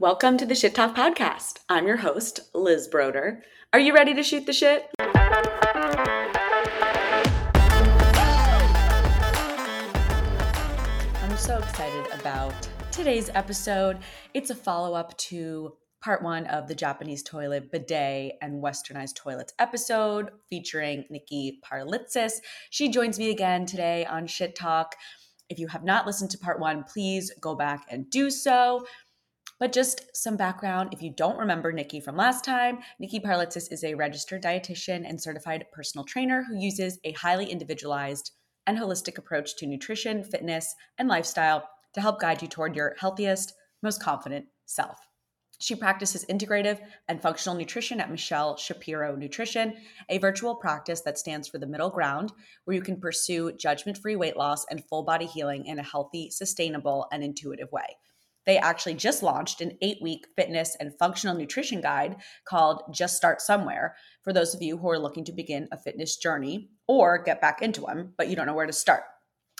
Welcome to the Shit Talk Podcast. I'm your host, Liz Broder. Are you ready to shoot the shit? I'm so excited about today's episode. It's a follow up to part one of the Japanese toilet bidet and westernized toilets episode featuring Nicki Parlitsis. She joins me again today on Shit Talk. If you have not listened to part one, please go back and do so. But just some background if you don't remember Nicki from last time, Nicki Parlitsis is a registered dietitian and certified personal trainer who uses a highly individualized and holistic approach to nutrition, fitness, and lifestyle to help guide you toward your healthiest, most confident self. She practices integrative and functional nutrition at Michelle Shapiro Nutrition, a virtual practice that stands for the middle ground, where you can pursue judgment free weight loss and full body healing in a healthy, sustainable, and intuitive way. They actually just launched an eight week fitness and functional nutrition guide called Just Start Somewhere for those of you who are looking to begin a fitness journey or get back into one, but you don't know where to start.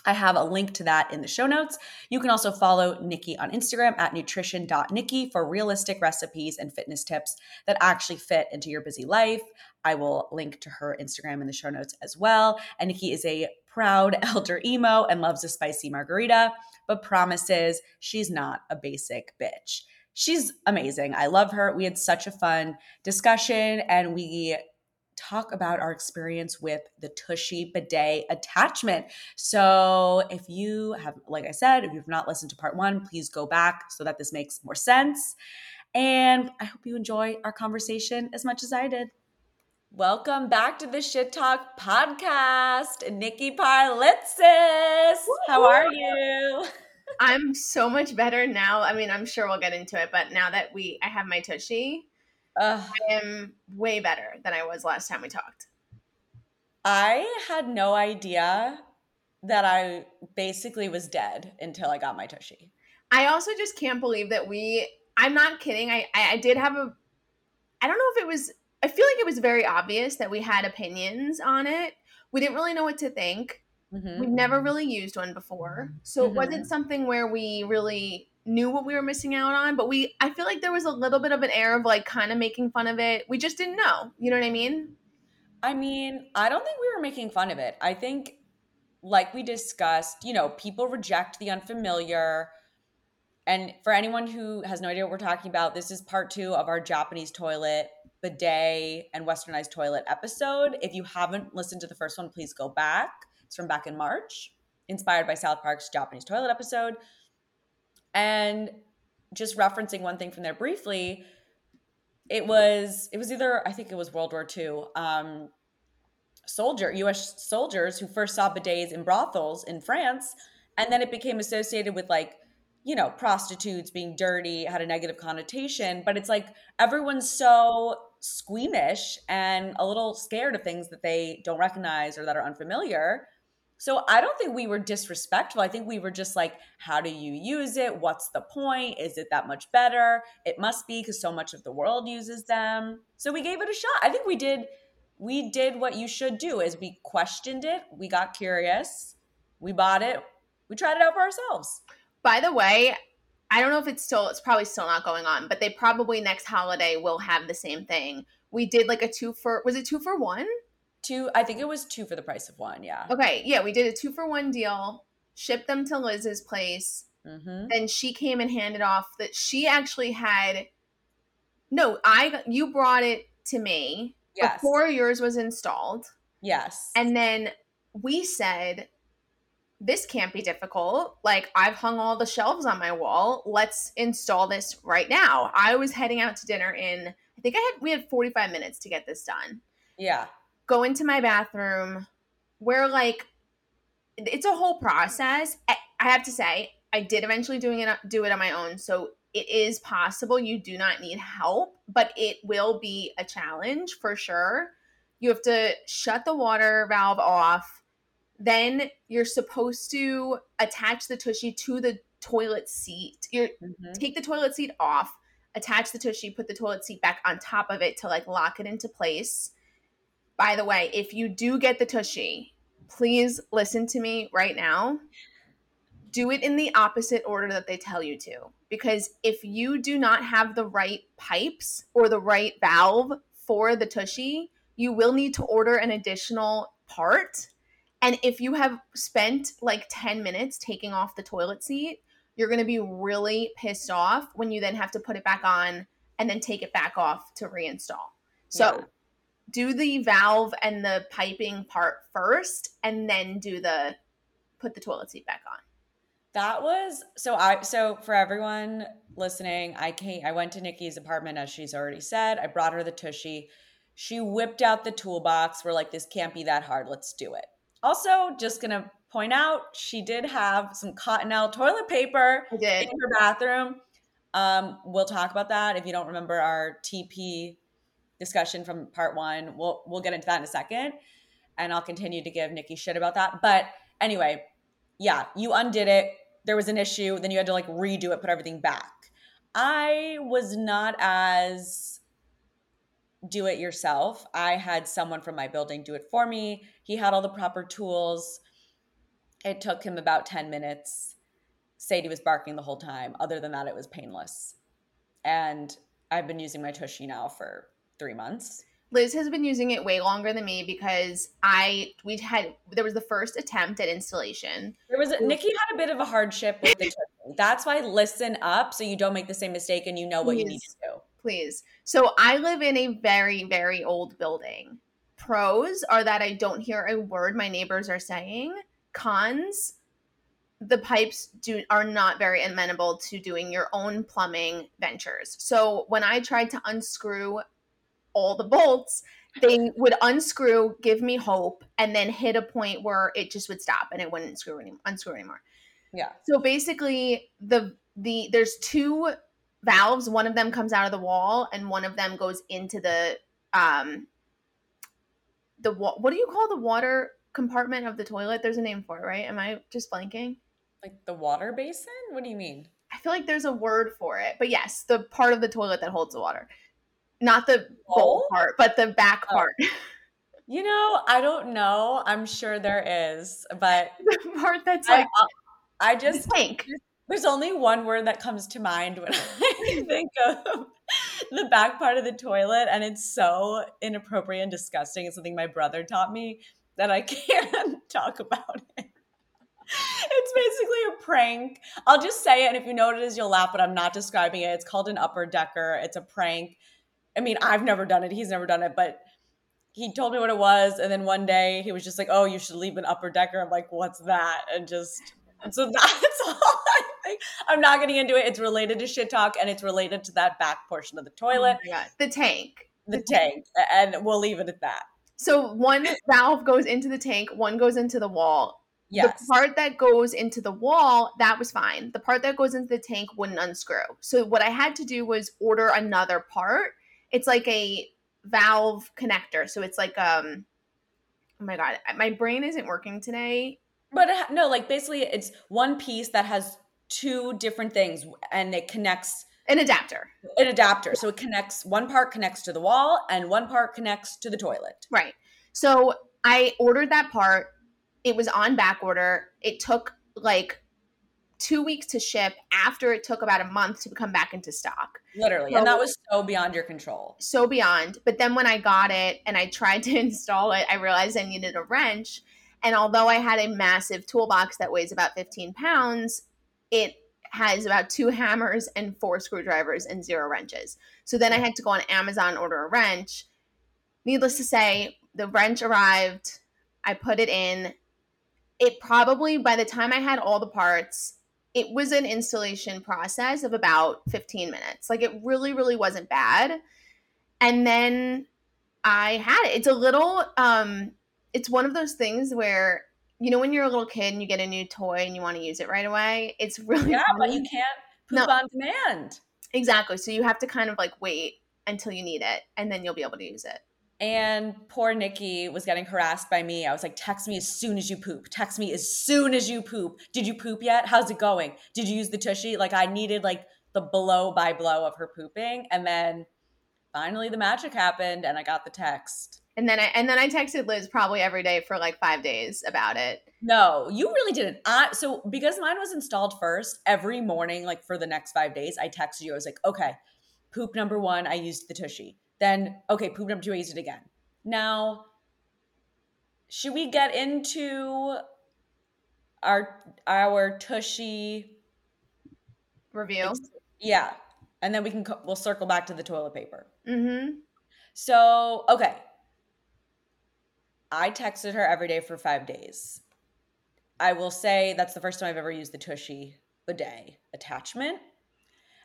I have a link to that in the show notes. You can also follow Nicki on Instagram at nutrition.nicki for realistic recipes and fitness tips that actually fit into your busy life. I will link to her Instagram in the show notes as well. And Nicki is a proud elder emo and loves a spicy margarita, but promises she's not a basic bitch. She's amazing. I love her. We had such a fun discussion and we talk about our experience with the Tushy bidet attachment. So, if you have, like I said, if you've not listened to part one, please go back so that this makes more sense. And I hope you enjoy our conversation as much as I did. Welcome back to the Shit Talk podcast, Nicki Parlitsis. How are you? I'm so much better now. I mean, I'm sure we'll get into it, but now that we I have my tushy, I am way better than I was last time we talked. I had no idea that I basically was dead until I got my tushy. I also just can't believe that we I'm not kidding. I I, I did have a I don't know if it was I feel like it was very obvious that we had opinions on it. We didn't really know what to think. Mhm. We've never really used one before. So it Mhm. wasn't something where we really knew what we were missing out on, but we I feel like there was a little bit of an air of like kind of making fun of it. We just didn't know. You know what I mean? I mean, I don't think we were making fun of it. I think, like we discussed, you know, people reject the unfamiliar. And for anyone who has no idea what we're talking about, this is part two of our Japanese toilet, bidet, and westernized toilet episode. If you haven't listened to the first one, please go back. It's from back in March, inspired by South Park's Japanese toilet episode. And just referencing one thing from there briefly, it was it was either I think it was World War II. Um, soldier U.S. soldiers who first saw bidets in brothels in France, and then it became associated with like you know prostitutes being dirty, had a negative connotation. But it's like everyone's so squeamish and a little scared of things that they don't recognize or that are unfamiliar. So I don't think we were disrespectful. I think we were just like, how do you use it? What's the point? Is it that much better? It must be because so much of the world uses them. So we gave it a shot. I think we did we did what you should do is we questioned it, we got curious, we bought it, we tried it out for ourselves. By the way, I don't know if it's still it's probably still not going on, but they probably next holiday will have the same thing. We did like a two for was it two for one? Two I think it was two for the price of one, yeah. Okay, yeah, we did a two for one deal. Shipped them to Liz's place. Mm-hmm. Then she came and handed off that she actually had. No, I you brought it to me Yes. before yours was installed, yes. and then we said, "This can't be difficult. Like I've hung all the shelves on my wall. Let's install this right now." I was heading out to dinner in. I think I had we had forty five minutes to get this done. yeah. go into my bathroom where like it's a whole process i I have to say i did eventually doing it do it on my own so it is possible you do not need help but it will be a challenge for sure you have to shut the water valve off then you're supposed to attach the tushy to the toilet seat you're Mhm. take the toilet seat off, attach the tushy, put the toilet seat back on top of it to like lock it into place. By the way, if you do get the tushy, please listen to me right now. do it in the opposite order that they tell you to. Because if you do not have the right pipes or the right valve for the tushy, you will need to order an additional part. And if you have spent like 10 minutes taking off the toilet seat, you're going to be really pissed off when you then have to put it back on and then take it back off to reinstall. So Yeah. do the valve and the piping part first and then do the put the toilet seat back on. That was so I so for everyone listening, I came I went to Nicki's apartment as she's already said. I brought her the tushy. She whipped out the toolbox. We're like, this can't be that hard. Let's do it. Also, just gonna point out, she did have some Cottonelle toilet paper in her bathroom. Um, we'll talk about that. If you don't remember our TP discussion from part one, we'll we'll get into that in a second. And I'll continue to give Nicki shit about that. But anyway, yeah, you undid it. There was an issue, then you had to like redo it, put everything back. I was not as do it yourself. I had someone from my building do it for me. He had all the proper tools. It took him about 10 minutes. Sadie was barking the whole time. Other than that, it was painless. And I've been using my Tushy now for three months. Liz has been using it way longer than me because I we had there was the first attempt at installation. There was Nicki had a bit of a hardship with the Tushy. That's why listen up so you don't make the same mistake and you know what you need to do. Please. So I live in a very very old building. Pros are that I don't hear a word my neighbors are saying. Cons the pipes do are not very amenable to doing your own plumbing ventures. So when I tried to unscrew all the bolts, they would unscrew, give me hope, and then hit a point where it just would stop and it wouldn't screw any, unscrew anymore. Yeah. So basically, the the there's two valves. One of them comes out of the wall, and one of them goes into the um the wa- what do you call the water compartment of the toilet? There's a name for it, right? Am I just blanking? Like the water basin? What do you mean? I feel like there's a word for it, but yes, the part of the toilet that holds the water, not the bowl part, but the back Oh. part, You know, I don't know. I'm sure there is, but the part that's I, like I just tank. There's only one word that comes to mind when I think of the back part of the toilet, and it's so inappropriate and disgusting. It's something my brother taught me that I can't talk about it. It's basically a prank. I'll just say it, and if you know what it is, you'll laugh, but I'm not describing it. It's called an upper decker. It's a prank. I mean, I've never done it. He's never done it, but he told me what it was, and then one day he was just like, "Oh, you should leave an upper decker." I'm like, "What's that?" And just and so that's all. I'm not getting into it. It's related to shit talk, and it's related to that back portion of the toilet, Oh. The tank. the tank, and we'll leave it at that. So one valve goes into the tank, one goes into the wall. Yes. The part that goes into the wall, that was fine. The part that goes into the tank wouldn't unscrew. So what I had to do was order another part. It's like a valve connector. So it's like um oh my god, my brain isn't working today. But no, like basically, it's one piece that has two different things, and it connects An adapter. an adapter. So it connects one part connects to the wall, and one part connects to the toilet. Right. So I ordered that part. It was on back order. It took like two weeks to ship after it took about a month to come back into stock. Literally, So- and that was so beyond your control. so beyond. But then when I got it and I tried to install it, I realized I needed a wrench. And although I had a massive toolbox that weighs about 15 pounds, it has about two hammers and four screwdrivers and zero wrenches. So then I had to go on Amazon order a wrench. Needless to say, the wrench arrived. I put it in. It probably, by the time I had all the parts, it was an installation process of about 15 minutes. Like it really, really wasn't bad. And then I had it. It's a little um it's one of those things where you know when you're a little kid and you get a new toy and you want to use it right away? It's really Yeah, but you can't poop No. on demand. Exactly. So you have to kind of like wait until you need it and then you'll be able to use it. And poor Nikki was getting harassed by me. I was like, text me as soon as you poop. Text me as soon as you poop. Did you poop yet? How's it going? Did you use the tushy? Like I needed like the blow by blow of her pooping. And then finally the magic happened and I got the text. And then I and then I texted Liz probably every day for like five days about it. No, you really didn't. I so because mine was installed first, every morning, like for the next five days, I texted you. I was like, okay, poop number one, I used the tushy. Then okay, poop number two, I used it again. Now, should we get into our our tushy Review. Yeah, and then we can we'll circle back to the toilet paper. Mm-hmm. So okay, I texted her every day for five days. I will say that's the first time I've ever used the Tushy bidet attachment.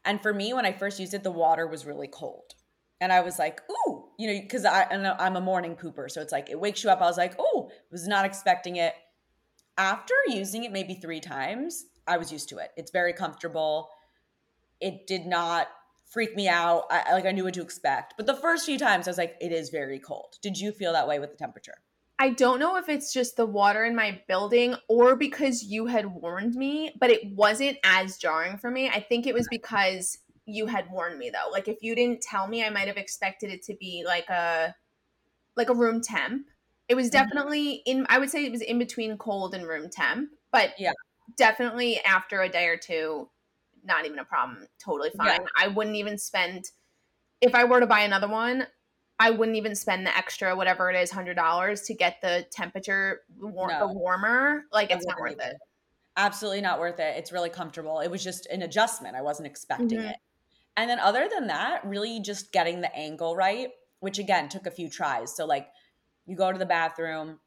And for me, when I first used it, the water was really cold. And I was like, ooh, you know, because I, I'm a morning pooper. So it's like, it wakes you up. I was like, oh, was not expecting it. After using it maybe three times, I was used to it. It's very comfortable. It did not freak me out. I like I knew what to expect. But the first few times I was like, it is very cold. Did you feel that way with the temperature? I don't know if it's just the water in my building or because you had warned me, but it wasn't as jarring for me. I think it was because you had warned me though. Like if you didn't tell me, I might have expected it to be like a like a room temp. It was Mm-hmm. definitely in I would say it was in between cold and room temp, but Yeah. definitely after a day or two not even a problem. Totally fine. Yeah. I wouldn't even spend if I were to buy another one, I wouldn't even spend the extra whatever it is hundred dollars to get the temperature war- No. the warmer. Like it's not worth wouldn't it. Absolutely not worth it. It's really comfortable. It was just an adjustment. I wasn't expecting Mhm. it. And then other than that, really just getting the angle right, which again took a few tries. So like you go to the bathroom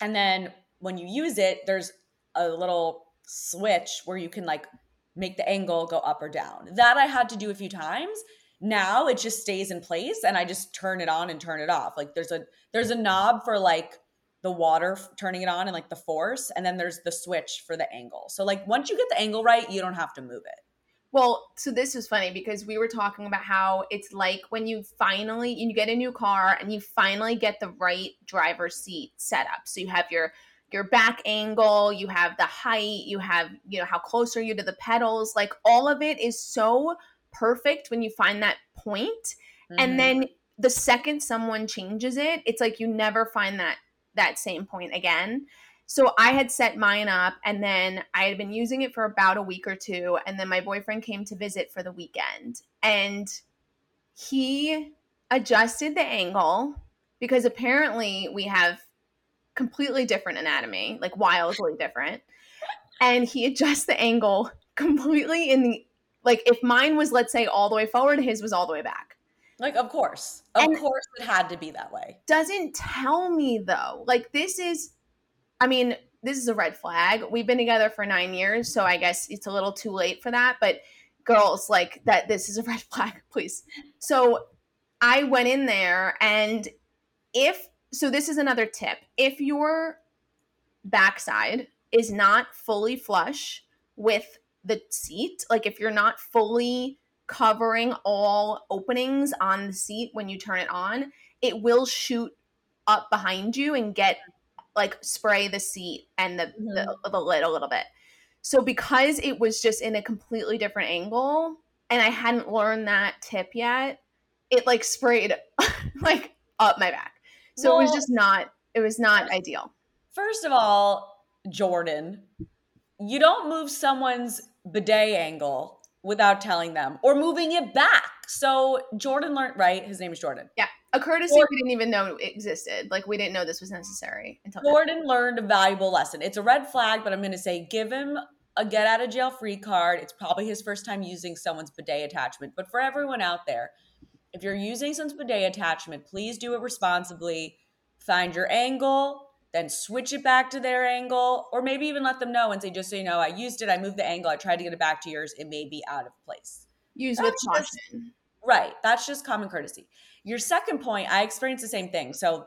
and then when you use it, there's a little switch where you can like make the angle go up or down. That I had to do a few times. Now it just stays in place and I just turn it on and turn it off. Like there's a there's a knob for like the water turning it on and like the force and then there's the switch for the angle. So like once you get the angle right, you don't have to move it. Well, so this was funny because we were talking about how it's like when you finally you get a new car and you finally get the right driver's seat set up. So you have your your back angle, you have the height, you have, you know, how close are you to the pedals? Like all of it is so perfect when you find that point. Mhm. And then the second someone changes it, it's like you never find that that same point again. So I had set mine up and then I had been using it for about a week or two and then my boyfriend came to visit for the weekend and he adjusted the angle because apparently we have completely different anatomy, like wildly different. And he adjusts the angle completely in the like if mine was let's say all the way forward, his was all the way back. like of course. Of And- course it had to be that way. doesn't tell me though. Like this is I mean, this is a red flag. We've been together for 9 years, so I guess it's a little too late for that, but girls like that this is a red flag, please. So I went in there and if so this is another tip. If your backside is not fully flush with the seat, like if you're not fully covering all openings on the seat when you turn it on, it will shoot up behind you and get like spray the seat and the, the, mm-hmm. the lid a little bit. So because it was just in a completely different angle and I hadn't learned that tip yet, it like sprayed like up my back. So it was just not it was not ideal. First of all, Jordan, you don't move someone's bidet angle without telling them or moving it back. So Jordan learned right. His name is Jordan. Yeah, a courtesy Or- we didn't even know existed. Like we didn't know this was necessary until now. Jordan learned a valuable lesson. It's a red flag, but I'm going to say give him a get out of jail free card. It's probably his first time using someone's bidet attachment. But for everyone out there, if you're using someone's bidet attachment, please do it responsibly. Find your angle, then switch it back to their angle, or maybe even let them know and say, just so you know, I used it, I moved the angle, I tried to get it back to yours, it may be out of place. Use with That's caution. Right. That's just common courtesy. Your second point, I experienced the same thing. So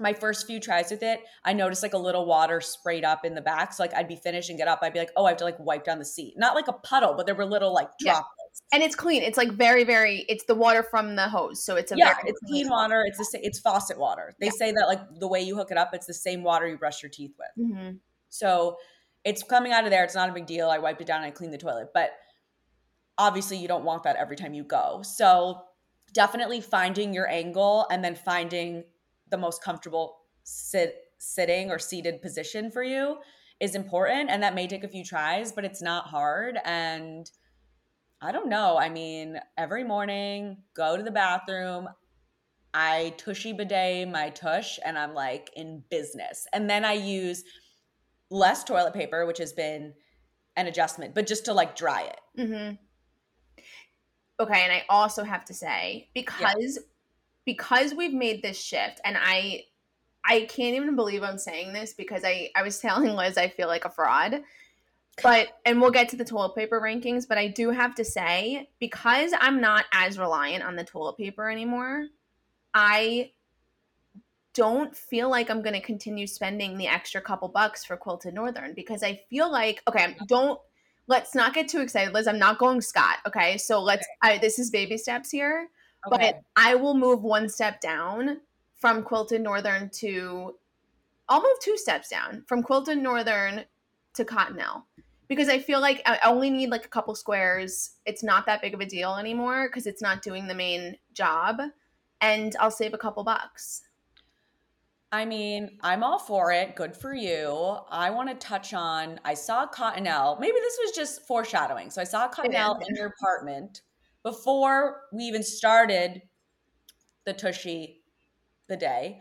my first few tries with it, I noticed like a little water sprayed up in the back. So like I'd be finished and get up, I'd be like, oh, I have to like wipe down the seat. Not like a puddle, but there were little like Yeah. droplets. And it's clean. It's like very, very it's the water from the hose. So it's a yeah, very it's clean water. It's the sa- it's faucet water. They Yeah. say that like the way you hook it up, it's the same water you brush your teeth with. hmm So it's coming out of there. It's not a big deal. I wiped it down and I cleaned the toilet. But obviously, you don't want that every time you go. So definitely finding your angle and then finding the most comfortable sit sitting or seated position for you is important and that may take a few tries but it's not hard and i don't know i mean every morning go to the bathroom i tushy bidet my tush and i'm like in business and then i use less toilet paper which has been an adjustment but just to like dry it Mm-hmm. Okay, and I also have to say because because we've made this shift, and I I can't even believe I'm saying this because I I was telling Liz I feel like a fraud. But and we'll get to the toilet paper rankings, but I do have to say because I'm not as reliant on the toilet paper anymore, I don't feel like I'm going to continue spending the extra couple bucks for Quilted Northern because I feel like okay, don't let's not get too excited, Liz. I'm not going Scott. Okay, so let's. I, this is baby steps here, okay but I will move one step down from Quilted Northern to. I'll move two steps down from Quilted Northern to Cottonelle because I feel like I only need like a couple squares. It's not that big of a deal anymore because it's not doing the main job, and I'll save a couple bucks. I mean, I'm all for it. Good for you. I want to touch on. I saw Cottonelle. Maybe this was just foreshadowing. So I saw Cottonelle in your apartment before we even started the Tushy the day.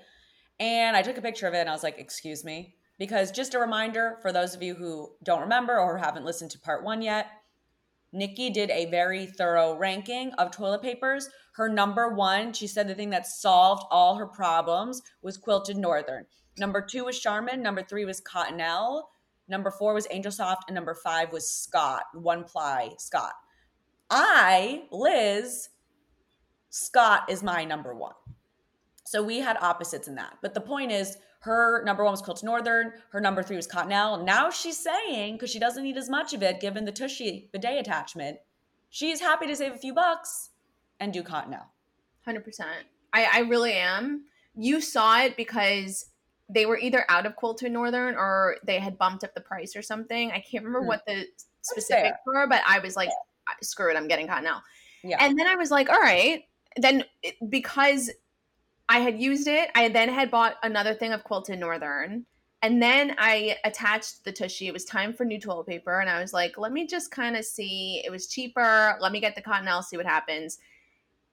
And I took a picture of it and I was like, excuse me. Because just a reminder for those of you who don't remember or haven't listened to part one yet, Nicki did a very thorough ranking of toilet papers. Her number one, she said the thing that solved all her problems was Quilted Northern. Number two was Charmin. Number three was Cottonelle. Number four was Angel Soft. And number five was Scott, one ply Scott. I, Liz, Scott is my number one. So we had opposites in that. But the point is, her number one was Quilted Northern. Her number three was Cottonelle. Now she's saying, because she doesn't need as much of it given the Tushy bidet attachment, she's happy to save a few bucks and do Cottonelle. Hundred percent. I I really am. You saw it because they were either out of Quilted Northern or they had bumped up the price or something. I can't remember Hmm. what the specifics were, but I was like, screw it, I'm getting Cottonelle. Yeah. And then I was like, all right. Then it- because I had used it, I then had bought another thing of Quilted Northern. And then I attached the Tushy. It was time for new toilet paper. And I was like, let me just kind of see. It was cheaper. Let me get the Cottonelle, see what happens.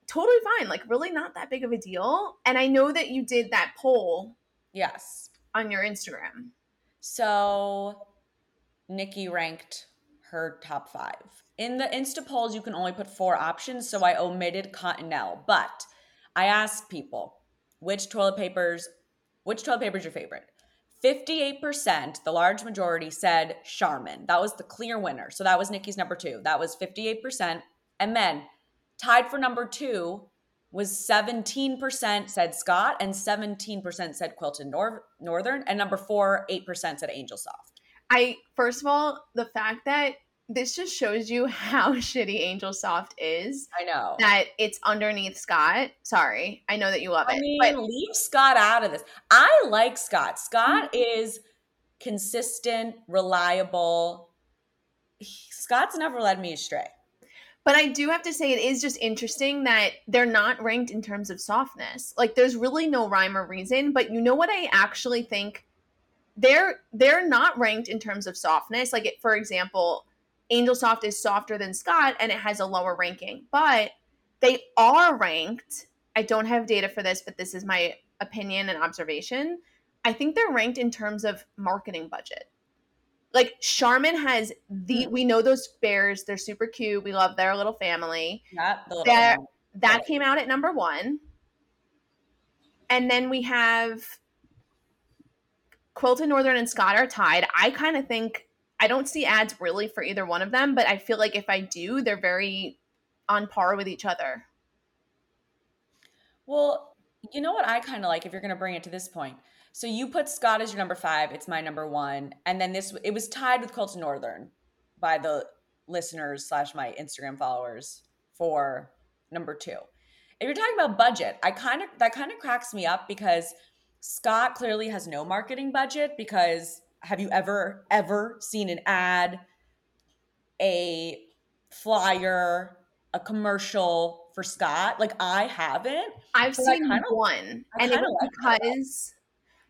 Totally fine. Like, really not that big of a deal. And I know that you did that poll yes. on your Instagram. So Nicki ranked her top five. In the Insta polls, you can only put four options, so I omitted Cottonelle. But I asked people which toilet papers, which toilet paper is your favorite? 58%, the large majority said Charmin. That was the clear winner. So that was Nicki's number two. That was 58%. And then tied for number two was 17% said Scott and 17% said Quilted Nor- Northern. And number four, 8% said Angel Soft. I, first of all, the fact that this just shows you how shitty Angel Soft is. I know. that it's underneath Scott. Sorry, I know that you love I it, mean, but leave Scott out of this. I like Scott. Scott mm-hmm. is consistent, reliable. He- Scott's never led me astray. but I do have to say it is just interesting that they're not ranked in terms of softness. Like there's really no rhyme or reason, but you know what I actually think they're they're not ranked in terms of softness. Like it, for example, Angel Soft is softer than Scott and it has a lower ranking, but they are ranked. I don't have data for this, but this is my opinion and observation. I think they're ranked in terms of marketing budget. Like Charmin has the mm. we know those bears, they're super cute. We love their little family. Not the little That- That came out at number 1. And then we have Quilted Northern and Scott are tied. I kind of think I don't see ads really for either one of them, but I feel like if I do, they're very on par with each other. Well, you know what I kind of like if you're going to bring it to this point. So you put Scott as your number five. It's my number one, and then this it was tied with Quilted Northern by the listeners slash my Instagram followers for number two. If you're talking about budget, I kind of that kind of cracks me up because Scott clearly has no marketing budget. Because have you ever ever seen an ad, a flyer, a commercial for Scott. Like I haven't. I've seen kinda- one, and it was like because,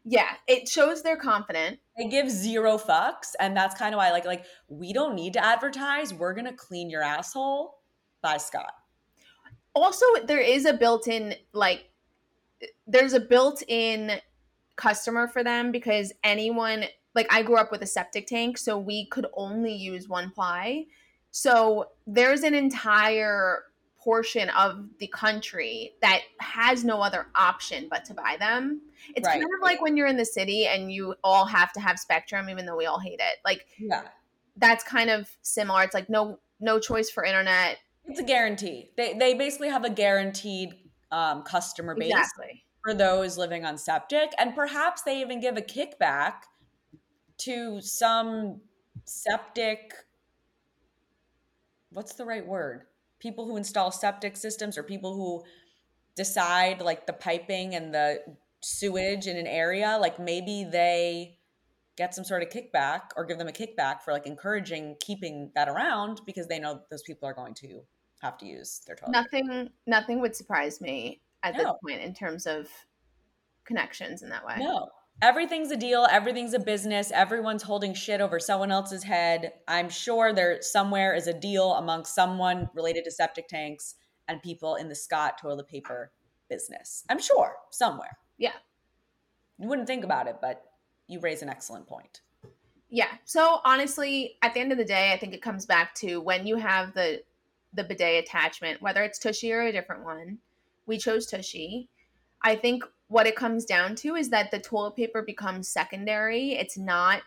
yeah, it shows they're confident. They give zero fucks, and that's kind of why I like like we don't need to advertise. We're gonna clean your asshole by Scott. Also, there is a built-in like, there's a built-in customer for them because anyone like I grew up with a septic tank, so we could only use one ply. So there's an entire portion of the country that has no other option but to buy them. It's Right. kind of like when you're in the city and you all have to have Spectrum, even though we all hate it. Like Yeah. that's kind of similar. It's like no no choice for internet. It's a guarantee. They they basically have a guaranteed um, customer base Exactly. for those living on septic, and perhaps they even give a kickback to some septic. What's the right word? People who install septic systems or people who decide like the piping and the sewage in an area. Like maybe they get some sort of kickback or give them a kickback for like encouraging keeping that around because they know those people are going to have to use their toilet. Nothing nothing would surprise me at this point in terms of connections in that way. No. Everything's a deal. Everything's a business. Everyone's holding shit over someone else's head. I'm sure there somewhere is a deal among someone related to septic tanks and people in the Scott toilet paper business. I'm sure somewhere. Yeah. You wouldn't think about it, but you raise an excellent point. Yeah. So honestly, at the end of the day, I think it comes back to when you have the the bidet attachment, whether it's Tushy or a different one. We chose Tushy. I think what it comes down to is that the toilet paper becomes secondary. It's not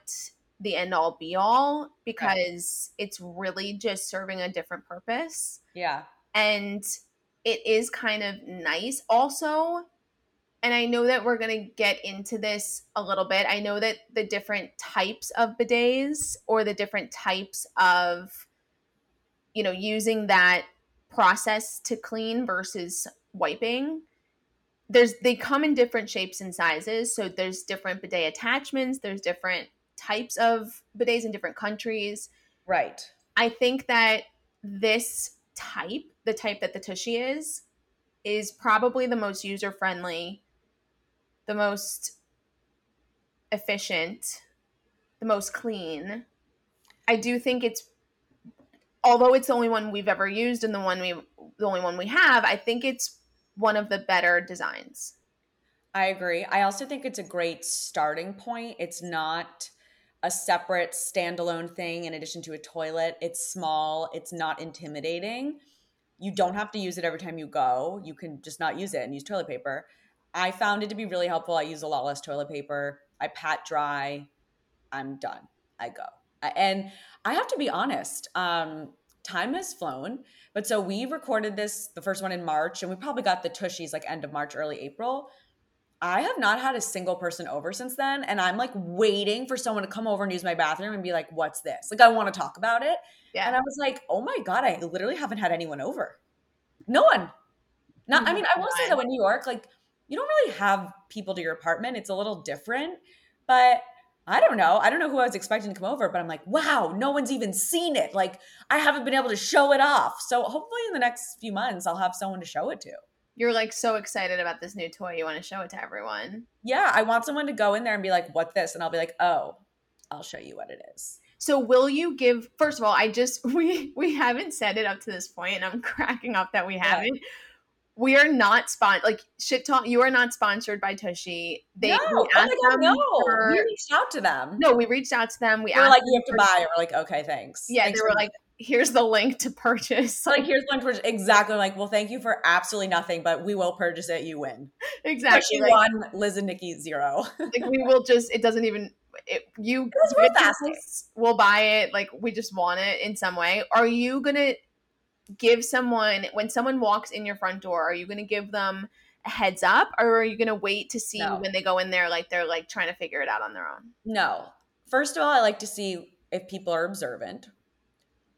the end all be all because it's really just serving a different purpose. Yeah. and it is kind of nice also and i know that we're going to get into this a little bit i know that the different types of bidets or the different types of you know using that process to clean versus wiping there's they come in different shapes and sizes so there's different bidet attachments there's different types of bidets in different countries Right. I think that this type, the type that the Tushy is, is probably the most user friendly, the most efficient, the most clean. I do think it's, although it's the only one we've ever used and the one we, the only one we have, I think it's one of the better designs. I agree. I also think it's a great starting point. It's not a separate standalone thing in addition to a toilet. It's small, it's not intimidating. You don't have to use it every time you go. You can just not use it and use toilet paper. I found it to be really helpful. I use a lot less toilet paper. I pat dry. I'm done. I go. And I have to be honest, um, time has flown. But so we recorded this, the first one in March, and we probably got the tushies like end of March, early April. I have not had a single person over since then. And I'm like waiting for someone to come over and use my bathroom and be like, what's this? Like, I want to talk about it. Yeah. And I was like, oh my God, I literally haven't had anyone over. No one. Not, I mm-hmm. mean, I will say though, in New York, like, you don't really have people to your apartment. It's a little different. But I don't know. I don't know who I was expecting to come over, but I'm like, wow, no one's even seen it. Like, I haven't been able to show it off. So hopefully in the next few months, I'll have someone to show it to. You're like so excited about this new toy, you want to show it to everyone. Yeah, I want someone to go in there and be like, "What this?" And I'll be like, "Oh, I'll show you what it is." So will you give first of all, I just we we haven't said it up to this point and I'm cracking up that we haven't. We are not sponsored. like shit talk you are not sponsored by Tushy. They no, we oh asked God, them no. for- we reached out to them. no, we reached out to them. We were asked like, "You have to buy." it. We're like, "Okay, thanks." Yeah, Thanks they were so much." like, here's the link to purchase. Like, here's one for exactly like, well, thank you for absolutely nothing, but we will purchase it. You win. exactly. Tushy Like, one, Liz and Nicki zero. like we will just it doesn't even it, you it we'll buy it like we just want it in some way are you gonna give someone when someone walks in your front door are you gonna give them a heads up or are you gonna wait to see No. when they go in there like they're like trying to figure it out on their own No. First of all, I like to see if people are observant.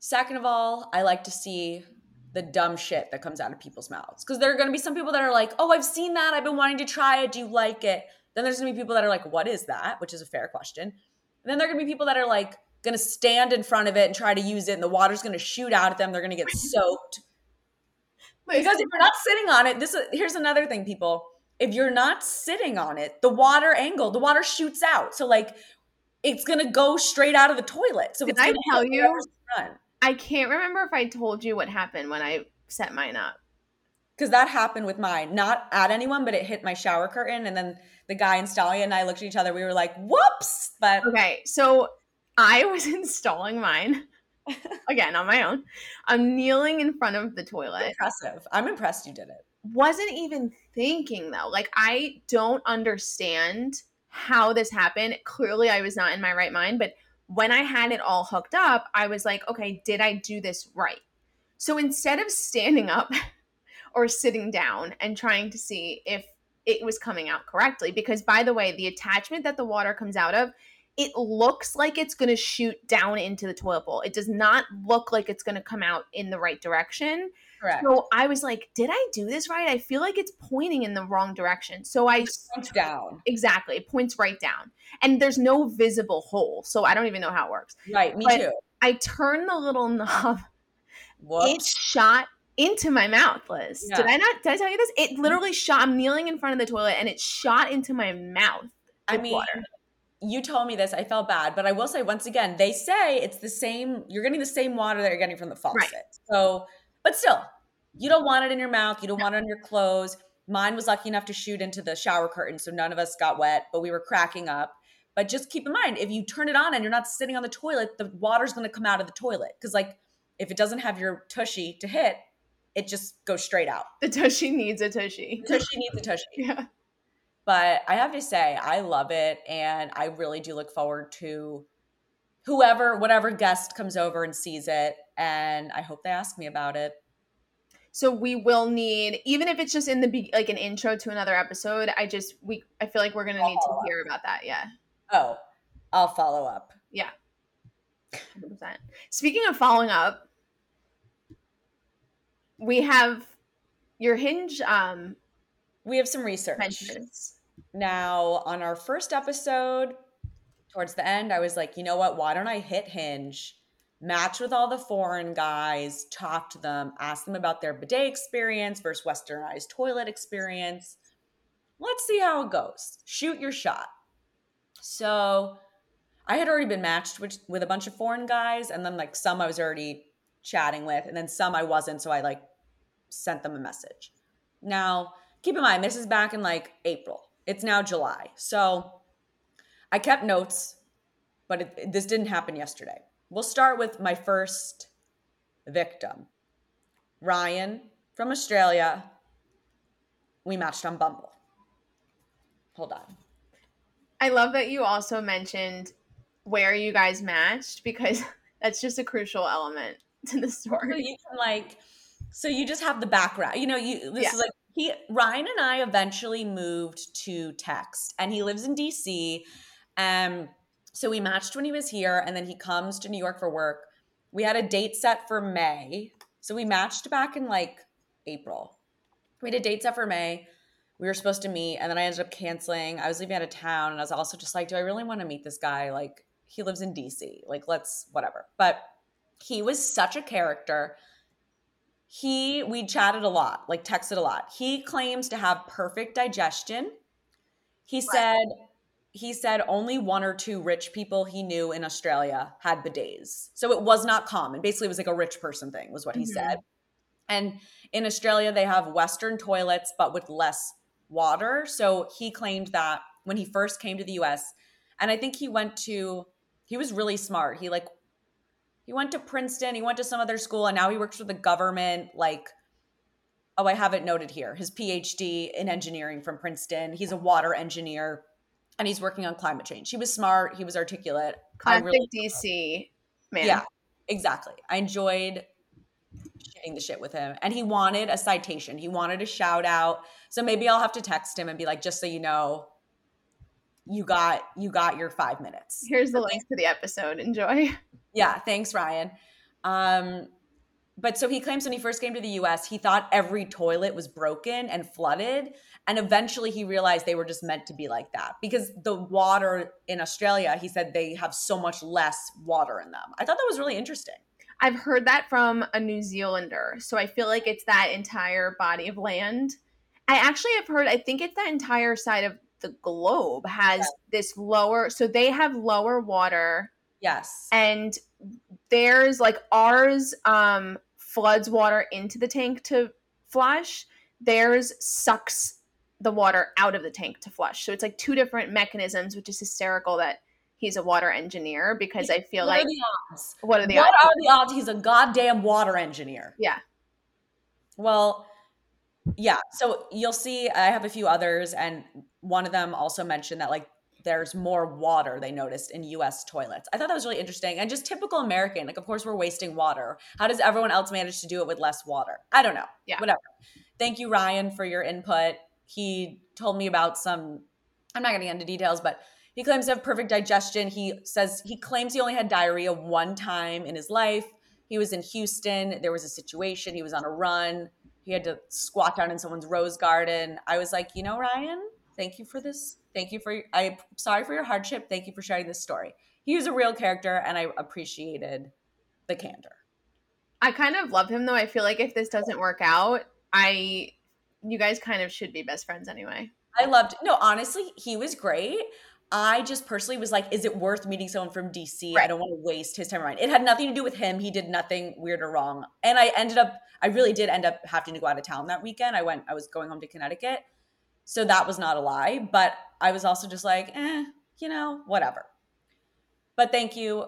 Second of all, I like to see the dumb shit that comes out of people's mouths. Because there are going to be some people that are like, oh, I've seen that. I've been wanting to try it. Do you like it? Then there's going to be people that are like, what is that? Which is a fair question. And then there are going to be people that are like, going to stand in front of it and try to use it, and the water's going to shoot out at them. They're going to get soaked. Because if you're not sitting on it, this is here's another thing, people. If you're not sitting on it, the water angle, the water shoots out. So like it's gonna go straight out of the toilet. So Did it's I gonna tell you? I can't remember if I told you what happened when I set mine up. because that happened with mine. Not at anyone, but it hit my shower curtain, and then the guy installing it and I looked at each other. We were like, "Whoops!" But Okay, so I was installing mine again on my own. I'm kneeling in front of the toilet. impressive. I'm impressed you did it. Wasn't even thinking though. Like I don't understand how this happened. Clearly I was not in my right mind, but when I had it all hooked up, I was like, okay, did I do this right? So instead of standing up or sitting down and trying to see if it was coming out correctly, because by the way, the attachment that the water comes out of, it looks like it's going to shoot down into the toilet bowl. It does not look like it's going to come out in the right direction. Correct. So I was like, did I do this right? I feel like it's pointing in the wrong direction. So I Points down. exactly it points right down, and there's no visible hole. So I don't even know how it works. Right. Me But- too. I turn the little knob. It shot into my mouth, Liz. Did I not? Did I tell you this? It literally shot. I'm kneeling in front of the toilet, and it shot into my mouth. I mean, water. You told me this. I felt bad, but I will say once again, they say it's the same. You're getting the same water that you're getting from the faucet. So, but still, you don't want it in your mouth. You don't want it on your clothes. Mine was lucky enough to shoot into the shower curtain, so none of us got wet, but we were cracking up. But just keep in mind, if you turn it on and you're not sitting on the toilet, the water's going to come out of the toilet because, like, if it doesn't have your tushy to hit, it just goes straight out. the tushy needs a tushy. The tushy needs a tushy. Yeah. But I have to say, I love it. And I really do look forward to whoever, whatever guest comes over and sees it. And I hope they ask me about it. So we will need, even if it's just in the be- like an intro to another episode. I just we I feel like we're gonna need to up. hear about that. Yeah, Oh, I'll follow up. hundred percent. Speaking of following up, we have your hinge um We have some research. mentions. Now, on our first episode, towards the end, I was like, you know what? Why don't I hit Hinge, match with all the foreign guys, talk to them, ask them about their bidet experience versus westernized toilet experience. Let's see how it goes. Shoot your shot. So, I had already been matched with, with a bunch of foreign guys, and then like some I was already chatting with, and then some I wasn't. So, I like sent them a message. Now, keep in mind, this is back in like April. It's now July. So I kept notes, but it, this didn't happen yesterday. We'll start with my first victim, Ryan from Australia. We matched on Bumble. Hold on. I love that you also mentioned where you guys matched because that's just a crucial element to the story. So you can like, so you just have the background. You know, you this Yeah. is like he Ryan and I eventually moved to Text, and he lives in DC. Um, so we matched when he was here, and then he comes to New York for work. We had a date set for May, so we matched back in like April. We had a date set for May. We were supposed to meet, and then I ended up canceling. I was leaving out of town, and I was also just like, do I really want to meet this guy? Like, he lives in DC. Like, let's whatever. But he was such a character he we chatted a lot like texted a lot. He claims to have perfect digestion. He said he said only one or two rich people he knew in australia had bidets. So it was not common. Basically it was like a rich person thing was what he Mhm. said. And in australia they have western toilets but with less water. So he claimed that when he first came to the us and i think he went to he was really smart. He like he went to Princeton, he went to some other school, and now he works for the government. Like, oh, I have it noted here his PhD in engineering from Princeton. He's a water engineer and he's working on climate change. He was smart, he was articulate. I Classic really, DC man. yeah, exactly. I enjoyed shooting the shit with him. And he wanted a citation, he wanted a shout out. So maybe I'll have to text him and be like, just so you know, you got you got your five minutes. Here's the link to the episode. Enjoy. Yeah, thanks, Ryan. Um, but so he claims when he first came to the US, he thought every toilet was broken and flooded. And eventually he realized they were just meant to be like that because the water in Australia, he said they have so much less water in them. I thought that was really interesting. I've heard that from a New Zealander. So I feel like it's that entire body of land. I actually have heard, I think it's that entire side of the globe has yeah. this lower, so they have lower water. Yes. And there's like ours um floods water into the tank to flush. Theirs sucks the water out of the tank to flush. So it's like two different mechanisms, which is hysterical that he's a water engineer because I feel what like are the odds? what are the what odds? are the odds he's a goddamn water engineer? Yeah. Well, yeah. So you'll see I have a few others and one of them also mentioned that like there's more water they noticed in US toilets. I thought that was really interesting and just typical American. Like of course we're wasting water. How does everyone else manage to do it with less water? I don't know. Yeah. Whatever. Thank you Ryan for your input. He told me about some I'm not going to get into details, but he claims to have perfect digestion. He says he claims he only had diarrhea one time in his life. He was in Houston. There was a situation. He was on a run. He had to squat down in someone's rose garden. I was like, you know, Ryan, thank you for this. Thank you for. I'm sorry for your hardship. Thank you for sharing this story. He was a real character, and I appreciated the candor. I kind of love him though. I feel like if this doesn't work out, I you guys kind of should be best friends anyway. I loved no, honestly, he was great. I just personally was like, is it worth meeting someone from DC? Right. I don't want to waste his time around. It had nothing to do with him. He did nothing weird or wrong. And I ended up, I really did end up having to go out of town that weekend. I went, I was going home to Connecticut. So that was not a lie. But I was also just like, eh, you know, whatever. But thank you,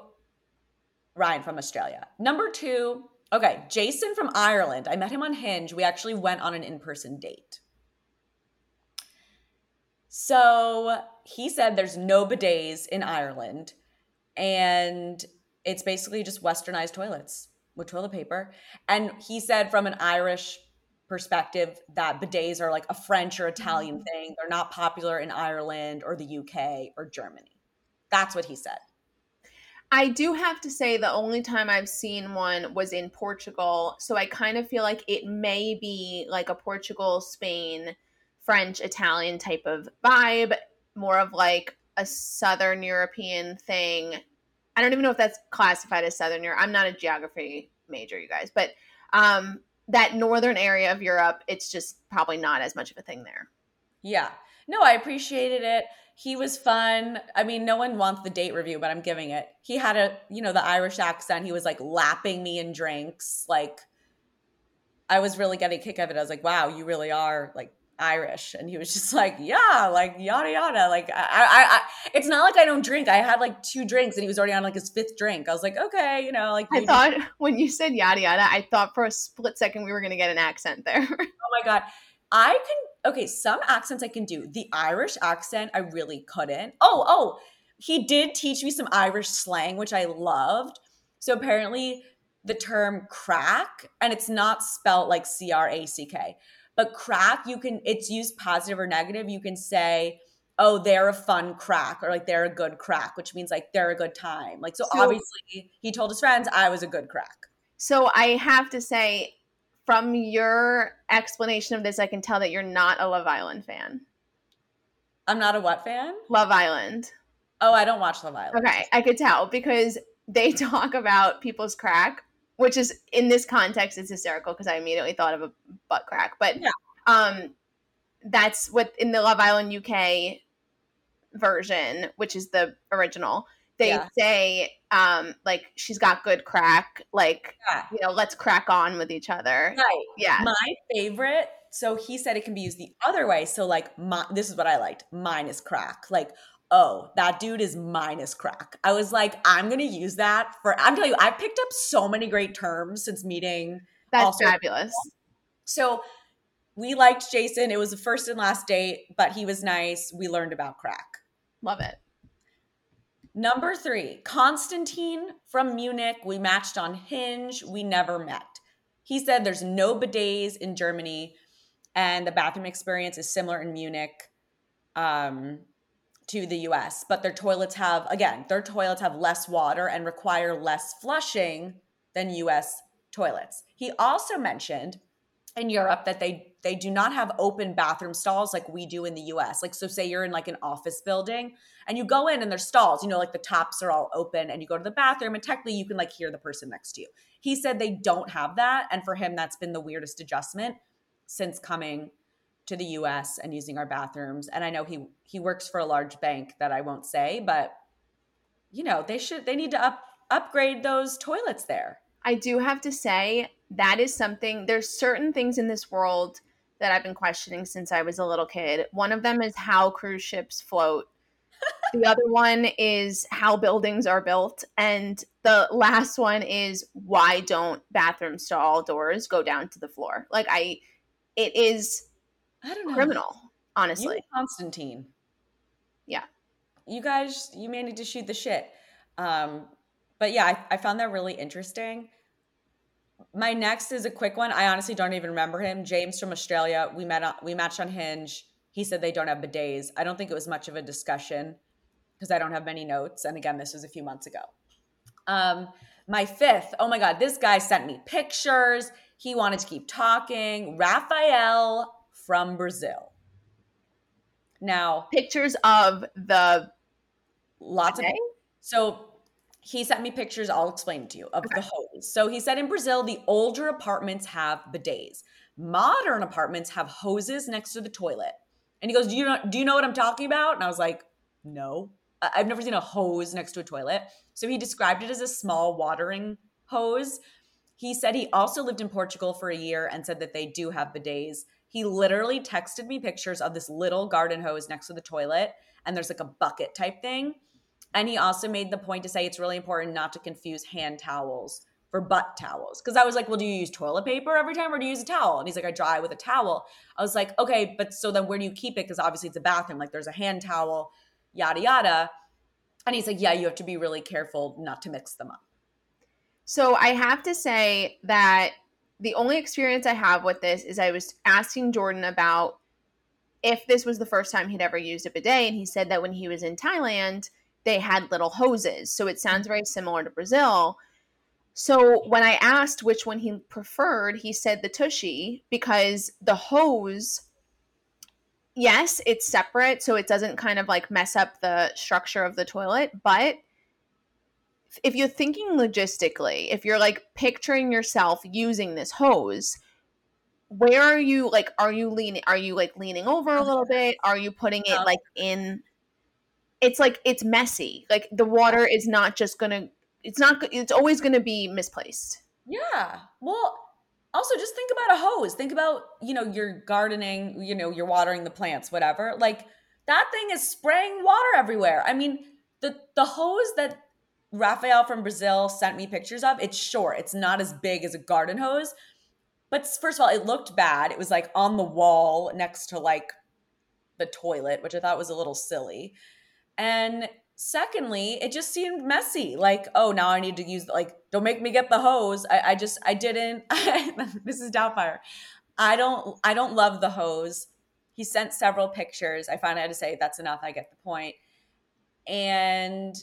Ryan from Australia. Number two, okay, Jason from Ireland. I met him on Hinge. We actually went on an in person date. So he said there's no bidets in Ireland, and it's basically just westernized toilets with toilet paper. And he said from an Irish perspective that bidets are like a French or Italian mm-hmm. thing. They're not popular in Ireland or the UK or Germany. That's what he said. I do have to say the only time I've seen one was in Portugal. So I kind of feel like it may be like a Portugal, Spain French Italian type of vibe, more of like a Southern European thing. I don't even know if that's classified as Southern Europe. I'm not a geography major, you guys, but um, that northern area of Europe, it's just probably not as much of a thing there. Yeah. No, I appreciated it. He was fun. I mean, no one wants the date review, but I'm giving it. He had a, you know, the Irish accent. He was like lapping me in drinks. Like, I was really getting a kick of it. I was like, wow, you really are like Irish. And he was just like, yeah, like yada yada. Like I, I, I, it's not like I don't drink. I had like two drinks and he was already on like his fifth drink. I was like, okay, you know, like I thought when you said yada yada, I thought for a split second we were gonna get an accent there. oh my god. I can okay, some accents I can do. The Irish accent I really couldn't. Oh, oh, he did teach me some Irish slang, which I loved. So apparently the term craic, and it's not spelled like C R A C K but craic, you can, it's used positive or negative. You can say, oh, they're a fun craic or like they're a good craic, which means like they're a good time. Like, so, so obviously he told his friends I was a good craic. So I have to say, from your explanation of this, I can tell that you're not a Love Island fan. I'm not a what fan? Love Island. Oh, I don't watch Love Island. Okay, I could tell because they talk about people's craic which is in this context it's hysterical because I immediately thought of a butt crack. But yeah. um that's what in the Love Island UK version, which is the original, they yeah. say um like she's got good craic, like yeah. you know, let's crack on with each other. Right. Yeah. My favorite so he said it can be used the other way. So like my, this is what I liked. Mine is crack. Like oh, that dude is minus craic. I was like, I'm gonna use that for. I'm telling you, I picked up so many great terms since meeting. That's fabulous. So we liked Jason. It was the first and last date, but he was nice. We learned about craic. Love it. Number three, Constantine from Munich. We matched on Hinge. We never met. He said there's no bidets in Germany, and the bathroom experience is similar in Munich. Um, to the US, but their toilets have, again, their toilets have less water and require less flushing than US toilets. He also mentioned in Europe that they they do not have open bathroom stalls like we do in the US. Like so say you're in like an office building and you go in and there's stalls, you know, like the tops are all open and you go to the bathroom and technically you can like hear the person next to you. He said they don't have that and for him that's been the weirdest adjustment since coming to the US and using our bathrooms. And I know he he works for a large bank that I won't say, but you know, they should they need to up upgrade those toilets there. I do have to say that is something there's certain things in this world that I've been questioning since I was a little kid. One of them is how cruise ships float. the other one is how buildings are built and the last one is why don't bathroom stall doors go down to the floor? Like I it is I don't know. criminal, honestly. Constantine. Yeah. You guys, you may need to shoot the shit. Um, but yeah, I, I found that really interesting. My next is a quick one. I honestly don't even remember him. James from Australia. We met. On, we matched on Hinge. He said they don't have bidets. I don't think it was much of a discussion because I don't have many notes. And again, this was a few months ago. Um, my fifth. Oh my god, this guy sent me pictures. He wanted to keep talking. Rafael from Brazil. Now, Pictures of the lots bidet? of so he sent me pictures. I'll explain to you of the hose. So he said in Brazil, the older apartments have bidets. Modern apartments have hoses next to the toilet. And he goes, "Do you know? Do you know what I'm talking about?" And I was like, "No, I've never seen a hose next to a toilet." So he described it as a small watering hose. He said he also lived in Portugal for a year and said that they do have bidets. He literally texted me pictures of this little garden hose next to the toilet, and there's like a bucket type thing. And he also made the point to say it's really important not to confuse hand towels for butt towels. Because I was like, well, do you use toilet paper every time or do you use a towel? And he's like, I dry with a towel. I was like, okay, but so then where do you keep it? Because obviously it's a bathroom. Like there's a hand towel, yada, yada. And he's like, yeah, you have to be really careful not to mix them up. So I have to say that the only experience I have with this is I was asking Jordan about if this was the first time he'd ever used a bidet, and he said that when he was in Thailand, they had little hoses. So it sounds very similar to Brazil. So when I asked which one he preferred, he said the tushy because the hose, yes, it's separate, so it doesn't kind of like mess up the structure of the toilet, but if you're thinking logistically, if you're like picturing yourself using this hose, where are you like are you leaning are you like leaning over a little bit? Are you putting it like in it's like it's messy. Like the water is not just going to it's not it's always going to be misplaced. Yeah. Well, also just think about a hose. Think about, you know, you're gardening, you know, you're watering the plants, whatever. Like that thing is spraying water everywhere. I mean, the the hose that Rafael from Brazil sent me pictures of, it's short. It's not as big as a garden hose. But first of all, it looked bad. It was like on the wall next to like the toilet, which I thought was a little silly. And secondly, it just seemed messy. Like, oh, now I need to use like, don't make me get the hose. I, I just I didn't. this is Doubtfire. I don't I don't love the hose. He sent several pictures. I finally had to say that's enough. I get the point. And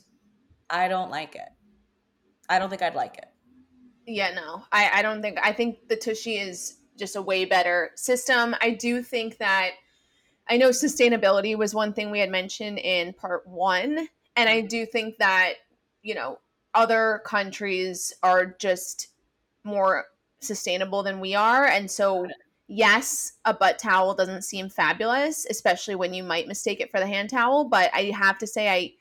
I don't like it. I don't think I'd like it. Yeah, no. I I don't think I think the tushy is just a way better system. I do think that I know sustainability was one thing we had mentioned in part 1 and I do think that, you know, other countries are just more sustainable than we are and so yes, a butt towel doesn't seem fabulous, especially when you might mistake it for the hand towel, but I have to say I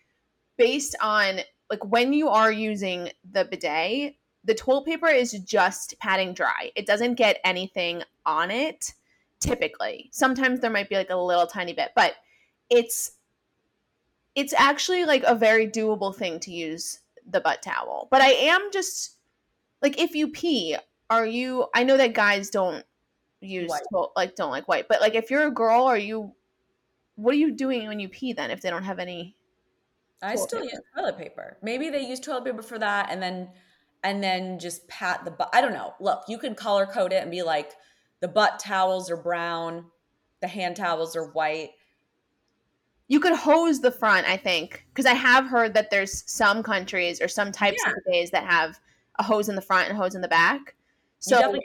based on like when you are using the bidet, the toilet paper is just padding dry. It doesn't get anything on it typically. Sometimes there might be like a little tiny bit, but it's it's actually like a very doable thing to use the butt towel. But I am just like if you pee, are you I know that guys don't use to- like don't like white, but like if you're a girl, are you what are you doing when you pee then if they don't have any I still paper. use toilet paper. Maybe they use toilet paper for that, and then and then just pat the butt. I don't know. Look, you can color code it and be like, the butt towels are brown, the hand towels are white. You could hose the front, I think, because I have heard that there's some countries or some types Yeah. of bidets that have a hose in the front and a hose in the back. So definitely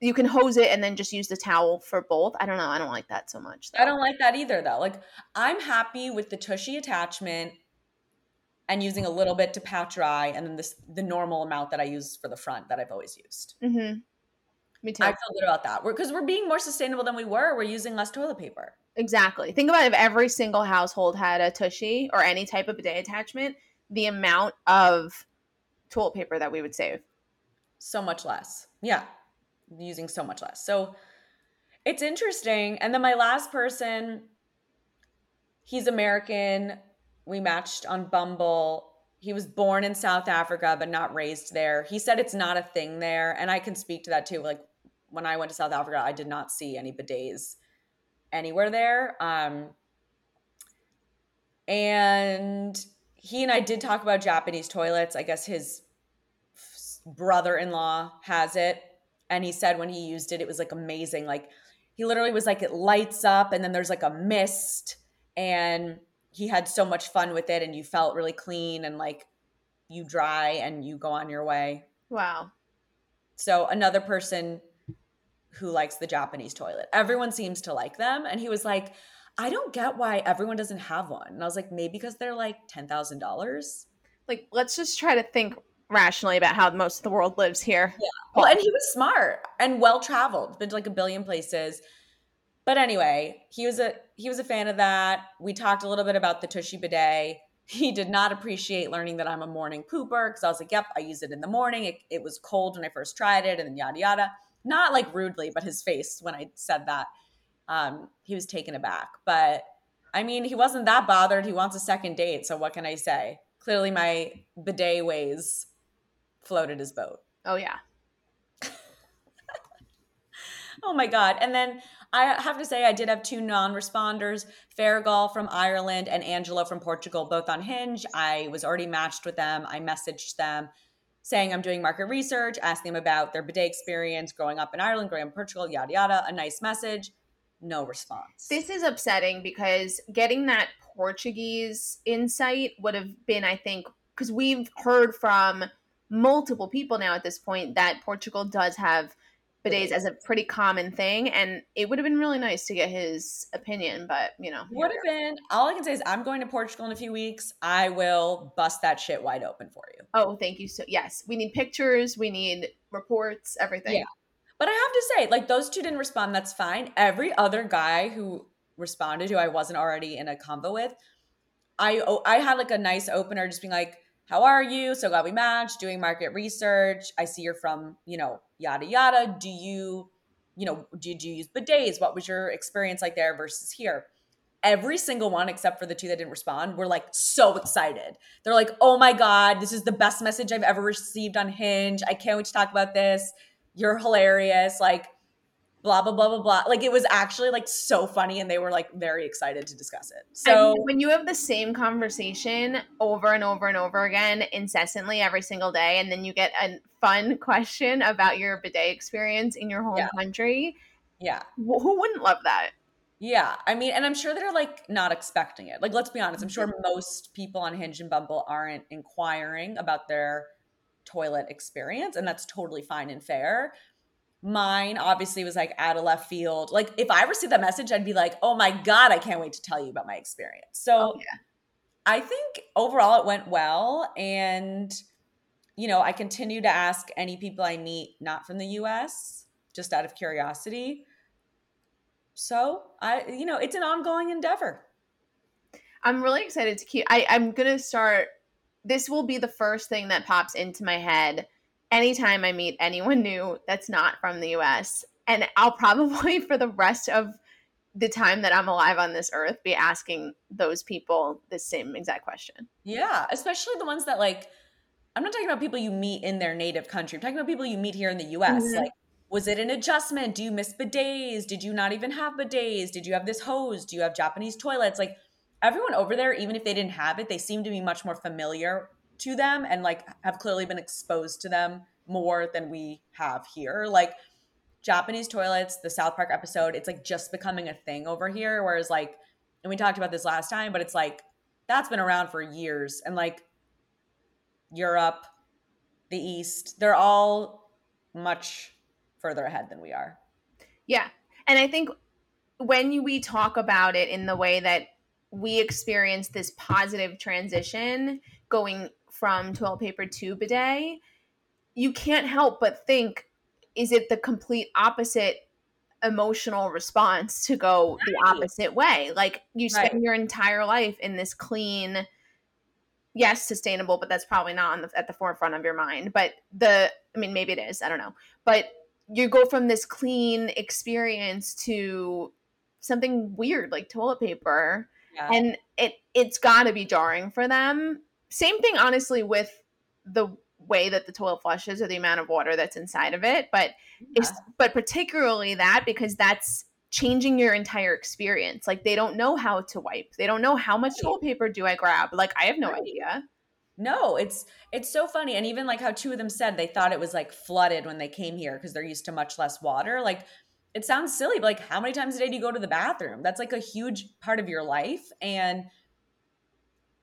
you can hose it and then just use the towel for both. I don't know. I don't like that so much. Though. I don't like that either though. Like I'm happy with the tushy attachment and using a little bit to pat dry and then this the normal amount that I use for the front that I've always used. Mm-hmm. Me too. I feel good about that. Because we're, we're being more sustainable than we were. We're using less toilet paper. Exactly. Think about if every single household had a tushy or any type of bidet attachment, the amount of toilet paper that we would save. So much less. Yeah. Using so much less. So it's interesting. And then my last person, he's American. We matched on Bumble. He was born in South Africa, but not raised there. He said it's not a thing there. And I can speak to that too. Like when I went to South Africa, I did not see any bidets anywhere there. Um, and he and I did talk about Japanese toilets. I guess his brother in law has it. And he said when he used it, it was like amazing. Like he literally was like, it lights up and then there's like a mist. And he had so much fun with it. And you felt really clean and like you dry and you go on your way. Wow. So another person who likes the Japanese toilet. Everyone seems to like them. And he was like, I don't get why everyone doesn't have one. And I was like, maybe because they're like $10,000. Like, let's just try to think rationally about how most of the world lives here. Yeah. Well, and he was smart and well traveled, been to like a billion places. But anyway, he was a he was a fan of that. We talked a little bit about the Tushy bidet. He did not appreciate learning that I'm a morning pooper because I was like, "Yep, I use it in the morning." It, it was cold when I first tried it, and then yada yada not like rudely, but his face when I said that, um, he was taken aback. But I mean, he wasn't that bothered. He wants a second date. So what can I say? Clearly, my bidet ways floated his boat. Oh, yeah. oh my God. And then I have to say, I did have two non responders Farragal from Ireland and Angelo from Portugal, both on Hinge. I was already matched with them. I messaged them saying I'm doing market research, asking them about their bidet experience growing up in Ireland, growing up in Portugal, yada yada. A nice message. No response. This is upsetting because getting that Portuguese insight would have been, I think, because we've heard from multiple people now at this point that Portugal does have bidets as a pretty common thing and it would have been really nice to get his opinion but you know would have been. All i can say is i'm going to portugal in a few weeks. I will bust that shit wide open for you. Oh thank you so yes. We need pictures. We need reports everything. Yeah. But i have to say like those two didn't respond. That's fine. Every other guy who responded who i wasn't already in a convo with i oh, i had like a nice opener just being like how are you? So glad we matched, doing market research. I see you're from, you know, yada yada. Do you, you know, did you use bidets? What was your experience like there versus here? Every single one, except for the two that didn't respond, were like so excited. They're like, oh my God, this is the best message I've ever received on Hinge. I can't wait to talk about this. You're hilarious. Like, blah blah blah blah blah. Like it was actually like so funny and they were like very excited to discuss it. So when you have the same conversation over and over and over again incessantly every single day and then you get a fun question about your bidet experience in your home yeah. country yeah. who wouldn't love that? Yeah. I mean and i'm sure they're like not expecting it. Like let's be honest i'm sure mm-hmm. most people on hinge and bumble aren't inquiring about their toilet experience and that's totally fine and fair Mine obviously was like out of left field. Like if I received that message, I'd be like, oh my God, I can't wait to tell you about my experience. So oh, yeah. I think overall it went well. And, you know, I continue to ask any people I meet not from the US, just out of curiosity. So I, you know, it's an ongoing endeavor. I'm really excited to keep I, I'm gonna start this will be the first thing that pops into my head anytime I meet anyone new that's not from the US. And I'll probably, for the rest of the time that I'm alive on this earth, be asking those people the same exact question. Yeah, especially the ones that like, I'm not talking about people you meet in their native country. I'm talking about people you meet here in the US. Mm-hmm. Like, was it an adjustment? Do you miss bidets? Did you not even have bidets? Did you have this hose? Do you have Japanese toilets? Like, everyone over there, even if they didn't have it, they seem to be much more familiar to them and like have clearly been exposed to them more than we have here. Like Japanese toilets, the South Park episode, it's like just becoming a thing over here. Whereas like, and we talked about this last time, but it's like that's been around for years. And like Europe, the East, they're all much further ahead than we are. Yeah. And I think when we talk about it in the way that we experience this positive transition going from toilet paper to bidet, you can't help but think is it the complete opposite emotional response to go the opposite way? Like you spend right. your entire life in this clean, yes, sustainable, but that's probably not on the, at the forefront of your mind. But the, I mean, maybe it is, I don't know. But you go from this clean experience to something weird like toilet paper yeah. and it it's got to be jarring for them same thing honestly with the way that the toilet flushes or the amount of water that's inside of it but yeah. but particularly that because that's changing your entire experience like they don't know how to wipe they don't know how much toilet paper do i grab like i have no right. idea no, it's it's so funny. And even like how two of them said they thought it was like flooded when they came here because they're used to much less water. Like it sounds silly, but like how many times a day do you go to the bathroom? That's like a huge part of your life. And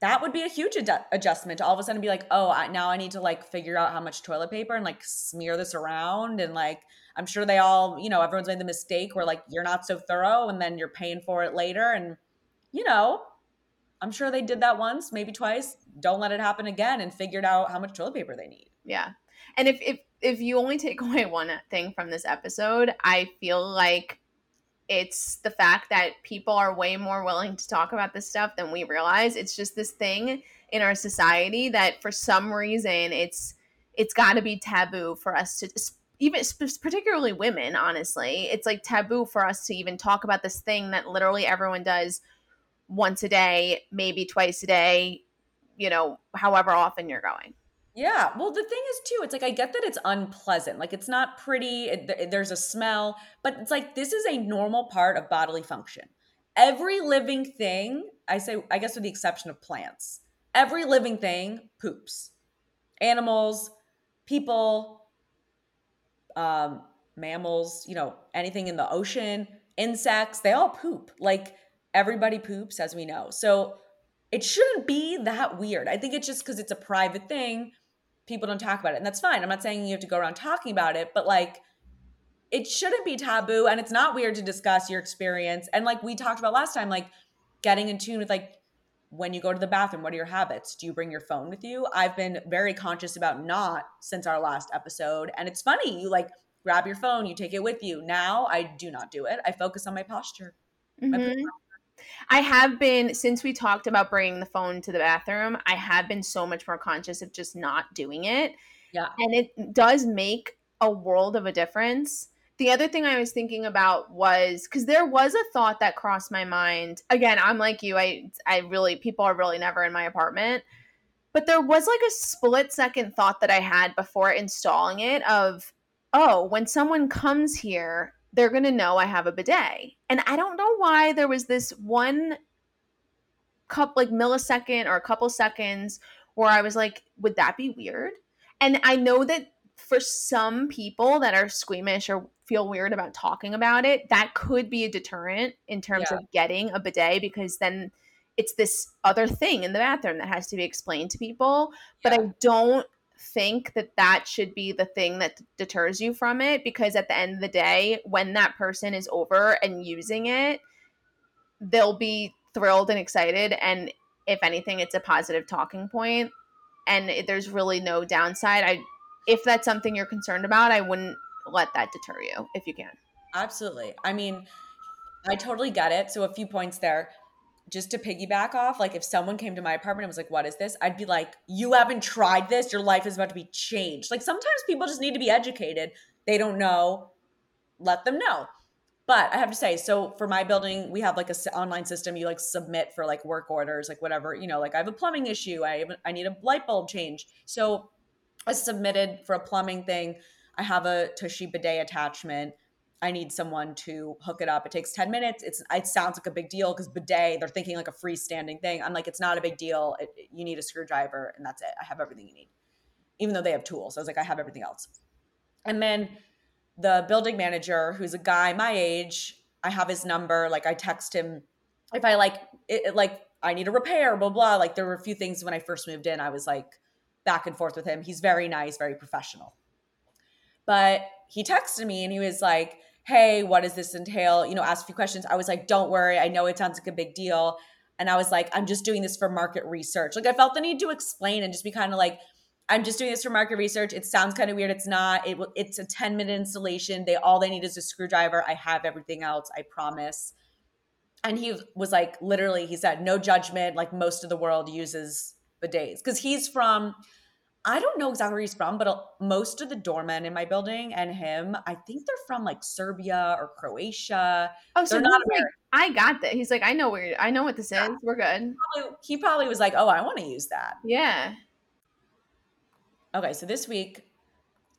that would be a huge ad- adjustment to all of a sudden be like, oh, I, now I need to like figure out how much toilet paper and like smear this around. And like, I'm sure they all, you know, everyone's made the mistake where like you're not so thorough and then you're paying for it later. And, you know, I'm sure they did that once, maybe twice. Don't let it happen again and figured out how much toilet paper they need. Yeah. And if if if you only take away one thing from this episode, I feel like it's the fact that people are way more willing to talk about this stuff than we realize. It's just this thing in our society that for some reason it's it's got to be taboo for us to even particularly women honestly it's like taboo for us to even talk about this thing that literally everyone does once a day, maybe twice a day, you know, however often you're going. Yeah. Well, the thing is, too, it's like I get that it's unpleasant. Like it's not pretty, it, there's a smell, but it's like this is a normal part of bodily function. Every living thing, I say, I guess with the exception of plants, every living thing poops. Animals, people, um, mammals, you know, anything in the ocean, insects, they all poop. Like everybody poops, as we know. So it shouldn't be that weird. I think it's just because it's a private thing. People don't talk about it. And that's fine. I'm not saying you have to go around talking about it, but like, it shouldn't be taboo and it's not weird to discuss your experience. And like we talked about last time, like getting in tune with like when you go to the bathroom, what are your habits? Do you bring your phone with you? I've been very conscious about not since our last episode. And it's funny, you like grab your phone, you take it with you. Now I do not do it. I focus on my posture. Mm-hmm. My I have been since we talked about bringing the phone to the bathroom. I have been so much more conscious of just not doing it. Yeah, and it does make a world of a difference. The other thing I was thinking about was because there was a thought that crossed my mind. Again, I'm like you. I I really people are really never in my apartment. But there was like a split second thought that I had before installing it of, oh, when someone comes here, they're going to know I have a bidet. And I don't know why there was this one cup like millisecond or a couple seconds where I was like, would that be weird? And I know that for some people that are squeamish or feel weird about talking about it, that could be a deterrent in terms yeah. of getting a bidet because then it's this other thing in the bathroom that has to be explained to people. Yeah. But I don't think that that should be the thing that deters you from it because at the end of the day when that person is over and using it they'll be thrilled and excited and if anything it's a positive talking point and there's really no downside. I if that's something you're concerned about i wouldn't let that deter you if you can. Absolutely. I mean i totally get it. So a few points there just to piggyback off, like if someone came to my apartment and was like, What is this? I'd be like, You haven't tried this. Your life is about to be changed. Like sometimes people just need to be educated. They don't know. Let them know. But I have to say, so for my building, we have like a online system. You like submit for like work orders, like whatever, you know, like I have a plumbing issue. I have, I need a light bulb change. So I submitted for a plumbing thing. I have a Tushy bidet attachment. I need someone to hook it up. It takes 10 minutes. It's it sounds like a big deal because bidet, they're thinking like a freestanding thing. I'm like, it's not a big deal. It, you need a screwdriver and that's it. I have everything you need. Even though they have tools. I was like, I have everything else. And then the building manager, who's a guy my age, I have his number. Like I text him if I like it, like I need a repair, blah blah. Like there were a few things when I first moved in. I was like back and forth with him. He's very nice, very professional. But he texted me and he was like, Hey, what does this entail? You know, ask a few questions. I was like, Don't worry. I know it sounds like a big deal. And I was like, I'm just doing this for market research. Like, I felt the need to explain and just be kind of like, I'm just doing this for market research. It sounds kind of weird. It's not. It it's a 10 minute installation. They all they need is a screwdriver. I have everything else. I promise. And he was like, literally, he said, no judgment. Like most of the world uses bidets because he's from. I don't know exactly where he's from, but uh, most of the doormen in my building and him, I think they're from like Serbia or Croatia. Oh, so they're not like, I got that. He's like, I know where I know what this yeah. is. We're good. He probably, he probably was like, oh, I want to use that. Yeah. Okay, so this week,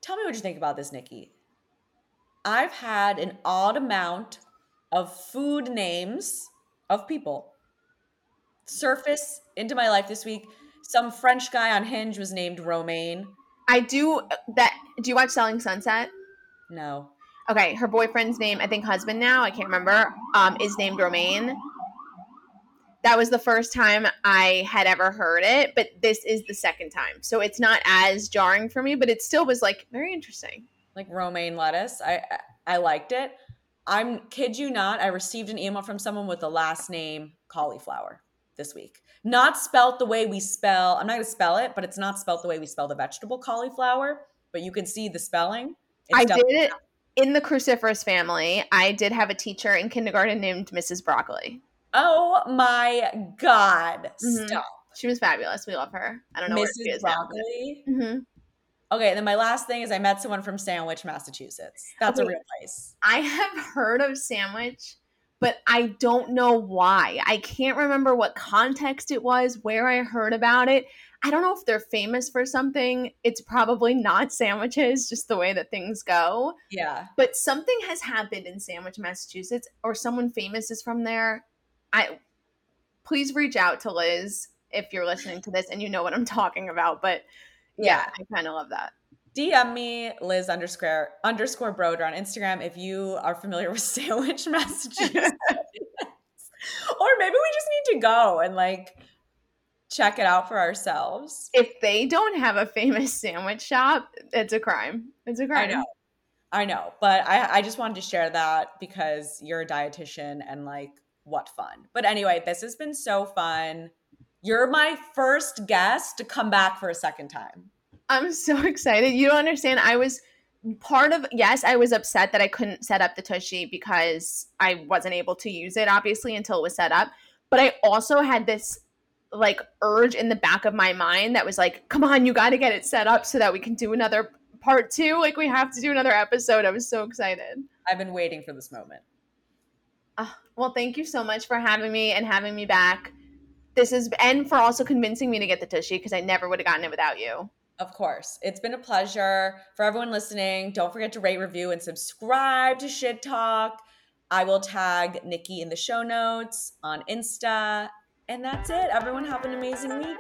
tell me what you think about this, Nicki. I've had an odd amount of food names of people surface into my life this week. Some French guy on Hinge was named Romain. I do that. Do you watch Selling Sunset? No. Okay, her boyfriend's name, I think husband now, I can't remember, um, is named Romain that was the first time I had ever heard it, but this is the second time. So it's not as jarring for me, but it still was like very interesting. Like romaine lettuce. I I liked it. I'm kid you not, I received an email from someone with the last name cauliflower this week. Not spelt the way we spell. I'm not going to spell it, but it's not spelt the way we spell the vegetable cauliflower, but you can see the spelling. It's I did it in the cruciferous family. I did have a teacher in kindergarten named Mrs. Broccoli. Oh my God. Mm-hmm. Stop. She was fabulous. We love her. I don't know Mrs. where she is Broccoli. Mm-hmm. Okay, and then my last thing is I met someone from Sandwich, Massachusetts. That's okay. a real place. I have heard of Sandwich, but I don't know why. I can't remember what context it was, where I heard about it. I don't know if they're famous for something. It's probably not sandwiches, just the way that things go. Yeah. But something has happened in Sandwich, Massachusetts, or someone famous is from there. I please reach out to Liz if you're listening to this and you know what I'm talking about. But yeah, yeah I kind of love that. DM me Liz underscore underscore Broder on Instagram if you are familiar with Sandwich, Massachusetts. or maybe we just need to go and like check it out for ourselves. If they don't have a famous sandwich shop, it's a crime. It's a crime. I know. I know. But I, I just wanted to share that because you're a dietitian and like what fun. But anyway, this has been so fun. You're my first guest to come back for a second time. I'm so excited. You don't understand. I was part of yes, I was upset that I couldn't set up the tushy because I wasn't able to use it obviously until it was set up. But I also had this like urge in the back of my mind that was like, come on, you got to get it set up so that we can do another part two. Like we have to do another episode. I was so excited. I've been waiting for this moment. Uh, well, thank you so much for having me and having me back. This is and for also convincing me to get the tushy because I never would have gotten it without you. Of course. It's been a pleasure. For everyone listening, don't forget to rate, review, and subscribe to Shit Talk. I will tag Nicki in the show notes on Insta. And that's it. Everyone have an amazing week.